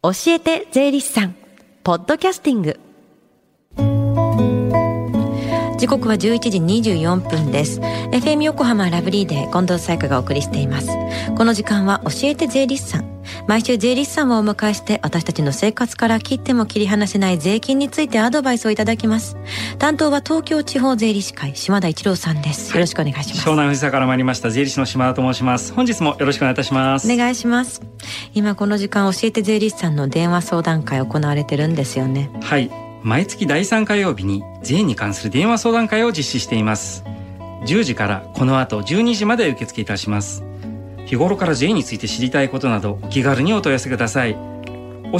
教えて税理士さん。ポッドキャスティング。時刻は11時24分です。FM 横浜ラブリーで近藤彩香がお送りしています。この時間は教えて税理士さん。毎週税理士さんをお迎えして私たちの生活から切っても切り離せない税金についてアドバイスをいただきます。担当は東京地方税理士会島田一郎さんです。よろしくお願いします。湘南藤沢から参りました。税理士の島田と申します。本日もよろしくお願いいたします。お願いします今この時間教えて税理士さんの電話相談会行われてるんですよね。はい。毎月第3火曜日に税に関する電話相談会を実施しています。10時からこの後12時まで受付いたします日頃から税について知りたいことなどお気軽にお問い合わせください。教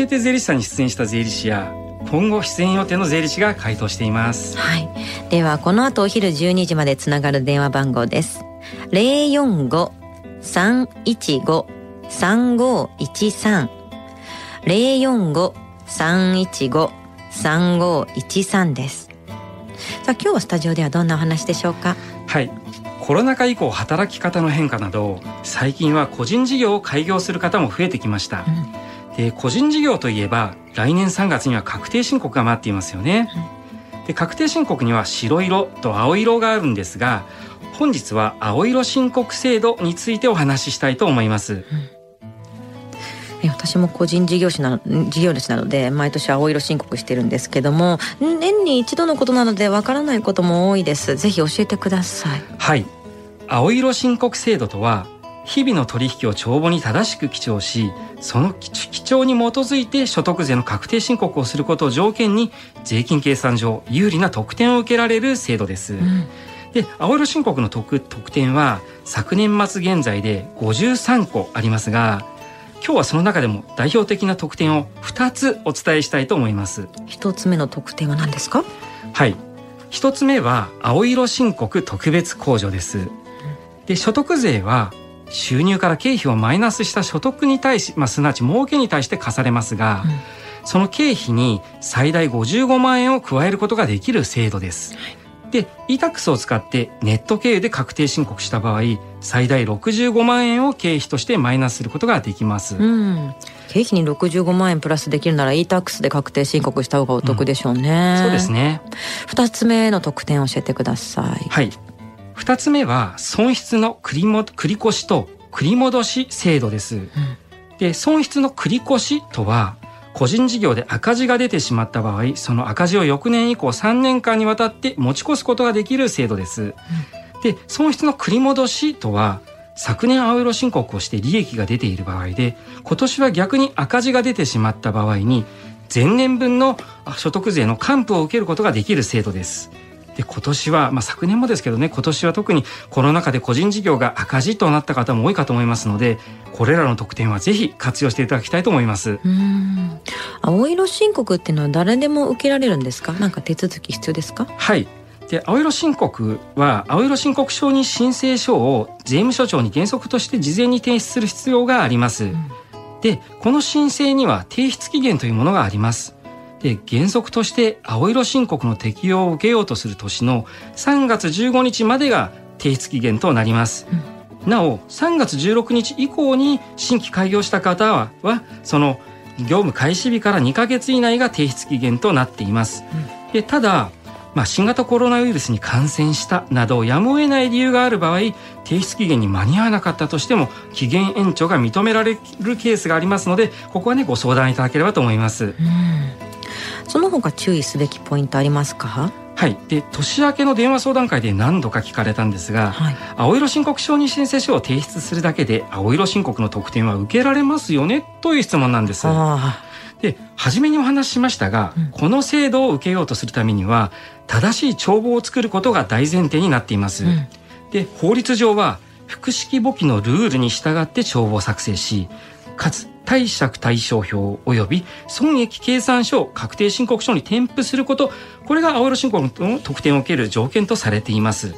えて税理士さんに出演した税理士や今後出演予定の税理士が回答しています。はい。ではこの後お昼12時までつながる電話番号です。045-315-3513 045-315-3513です。さあ今日はスタジオではどんなお話でしょうか？はいコロナ禍以降働き方の変化など最近は個人事業を開業する方も増えてきました、うん、で個人事業といえば来年3月には確定申告が待っていますよね、うん、で確定申告には白色と青色があるんですが本日は青色申告制度についてお話ししたいと思います、うん私も個人事業主な事業主なので毎年青色申告してるんですけども年に一度のことなのでわからないことも多いです。ぜひ教えてください。はい。青色申告制度とは日々の取引を帳簿に正しく記帳しその記帳に基づいて所得税の確定申告をすることを条件に税金計算上有利な特典を受けられる制度です、うん。で青色申告の特特典は昨年末現在で53個ありますが今日はその中でも代表的な特典を2つお伝えしたいと思います。一つ目の特典は何ですか？はい。一つ目は青色申告特別控除です。で所得税は収入から経費をマイナスした所得に対し、まあ、すなわち儲けに対して課されますが、うん、その経費に最大55万円を加えることができる制度です。はいで、e-tax を使ってネット経由で確定申告した場合、最大65万円を経費としてマイナスすることができます。うん、経費に65万円プラスできるなら e-tax で確定申告した方がお得でしょうね。うん、そうですね。二つ目の特典を教えてください。はい。二つ目は損失の繰りも繰り越しと繰り戻し制度です。うん、で、損失の繰り越しとは、個人事業で赤字が出てしまった場合その赤字を翌年以降3年間にわたって持ち越すことができる制度です。うん、で損失の繰り戻しとは昨年青色申告をして利益が出ている場合で今年は逆に赤字が出てしまった場合に前年分の所得税の還付を受けることができる制度です。で今年は、まあ、昨年もですけどね今年は特にコロナ禍で個人事業が赤字となった方も多いかと思いますのでこれらの特典はぜひ活用していただきたいと思います。うん。青色申告っていうのは誰でも受けられるんですか？なんか手続き必要ですか？はい。で青色申告は青色申告書認申請書を税務署長に原則として事前に提出する必要があります、うん、でこの申請には提出期限というものがありますで原則として青色申告の適用を受けようとする年の3月15日までが提出期限となります。うん、なお3月16日以降に新規開業した方ははその業務開始日から2ヶ月以内が提出期限となっています。うん、でただまあ、新型コロナウイルスに感染したなどやむを得ない理由がある場合提出期限に間に合わなかったとしても期限延長が認められるケースがありますのでここはねご相談いただければと思います。うんその他注意すべきポイントありますか？はい、で年明けの電話相談会で何度か聞かれたんですが、はい、青色申告承認申請書を提出するだけで青色申告の特典は受けられますよね？という質問なんです。で初めにお話ししましたが、うん、この制度を受けようとするためには正しい帳簿を作ることが大前提になっています。うん、で法律上は複式簿記のルールに従って帳簿を作成しかつ貸借対照表及び損益計算書を確定申告書に添付すること。これが青色申告の特典を受ける条件とされています、うん、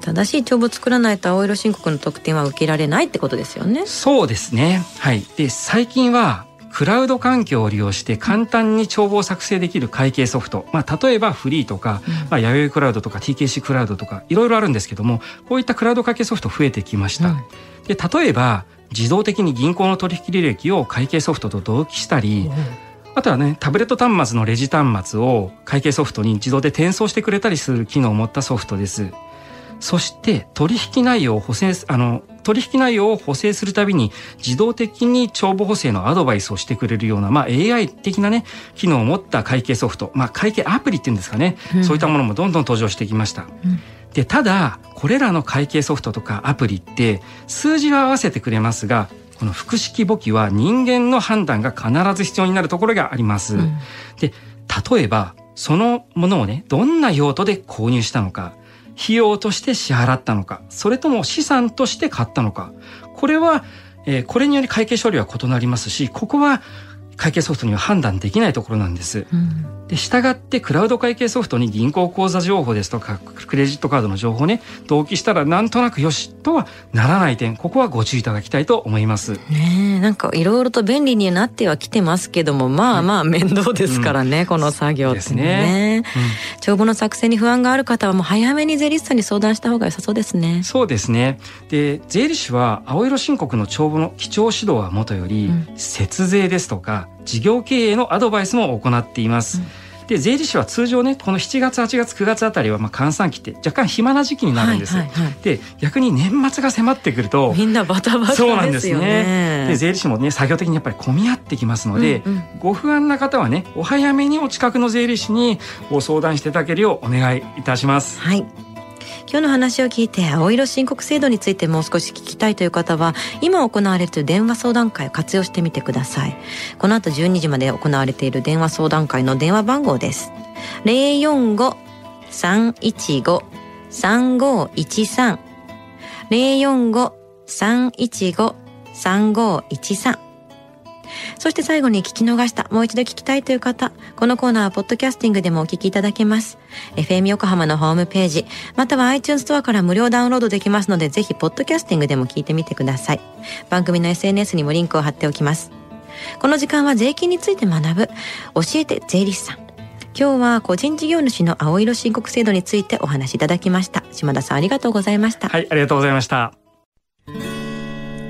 正しい帳簿作らないと青色申告の特典は受けられないってことですよね。そうですね。はい。で最近はクラウド環境を利用して簡単に帳簿を作成できる会計ソフト、まあ、例えばフリーとか、うん、まあ、弥生クラウドとか TKC クラウドとかいろいろあるんですけどもこういったクラウド会計ソフト増えてきました。うん、で例えば自動的に銀行の取引履歴を会計ソフトと同期したり、あとはねタブレット端末のレジ端末を会計ソフトに自動で転送してくれたりする機能を持ったソフトです。そして取引内容を補正あの取引内容を補正するたびに自動的に帳簿補正のアドバイスをしてくれるような、まあ、AI 的なね機能を持った会計ソフト、まあ、会計アプリっていうんですかね、うん、そういったものもどんどん登場してきました。うんで、ただ、これらの会計ソフトとかアプリって数字は合わせてくれますが、この複式簿記は人間の判断が必ず必要になるところがあります。うん、で、例えば、そのものをね、どんな用途で購入したのか、費用として支払ったのか、それとも資産として買ったのか、これは、えー、これにより会計処理は異なりますし、ここは会計ソフトには判断できないところなんです。うん、で、従ってクラウド会計ソフトに銀行口座情報ですとか、クレジットカードの情報をね、同期したらなんとなくよしとはならない点、ここはご注意いただきたいと思います。ねなんかいろいろと便利になってはきてますけども、まあまあ面倒ですからね、うん、この作業ってね。ねうん、帳簿の作成に不安がある方はもう早めに税理士さんに相談した方が良さそうですね。そうですね。で、税理士は青色申告の帳簿の基調指導はもとより、節税ですとか、事業経営のアドバイスも行っています。うん。で税理士は通常ねこの7月8月9月あたりはまあ閑散期って若干暇な時期になるんです、はいはいはい、で逆に年末が迫ってくるとみんなバタバタ、ね、そうなんですね。で税理士もね作業的にやっぱり混み合ってきますので、うんうん、ご不安な方はねお早めにお近くの税理士にご相談していただけるようお願いいたします。はい今日の話を聞いて青色申告制度についてもう少し聞きたいという方は今行われている電話相談会を活用してみてください。この後12時まで行われている電話相談会の電話番号です。045-315-3513 045-315-3513そして最後に聞き逃した、もう一度聞きたいという方、このコーナーはポッドキャスティングでもお聞きいただけます。FM 横浜のホームページ、または iTunes ストアから無料ダウンロードできますので、ぜひポッドキャスティングでも聞いてみてください。番組の SNS にもリンクを貼っておきます。この時間は税金について学ぶ、教えて税理士さん。今日は個人事業主の青色申告制度についてお話しいただきました。島田さんありがとうございました。はい、ありがとうございました。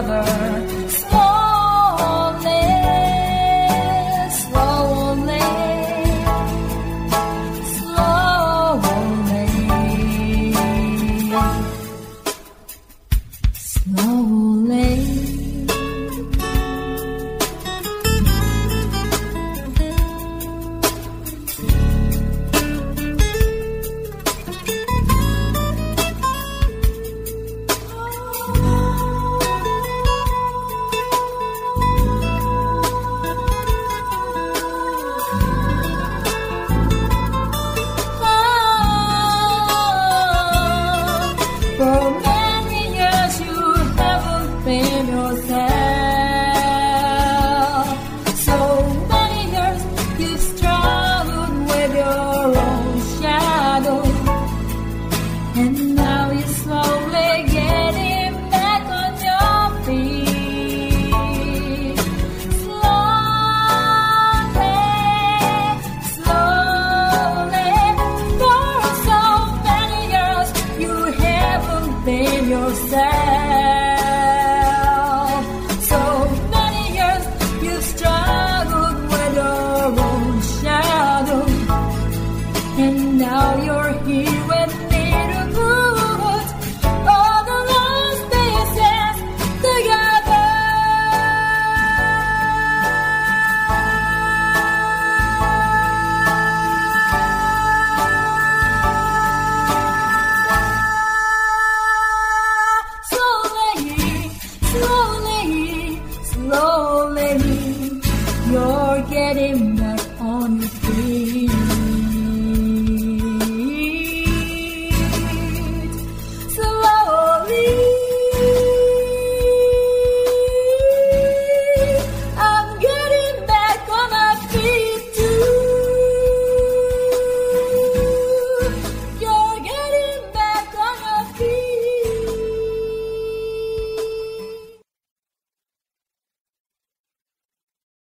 another.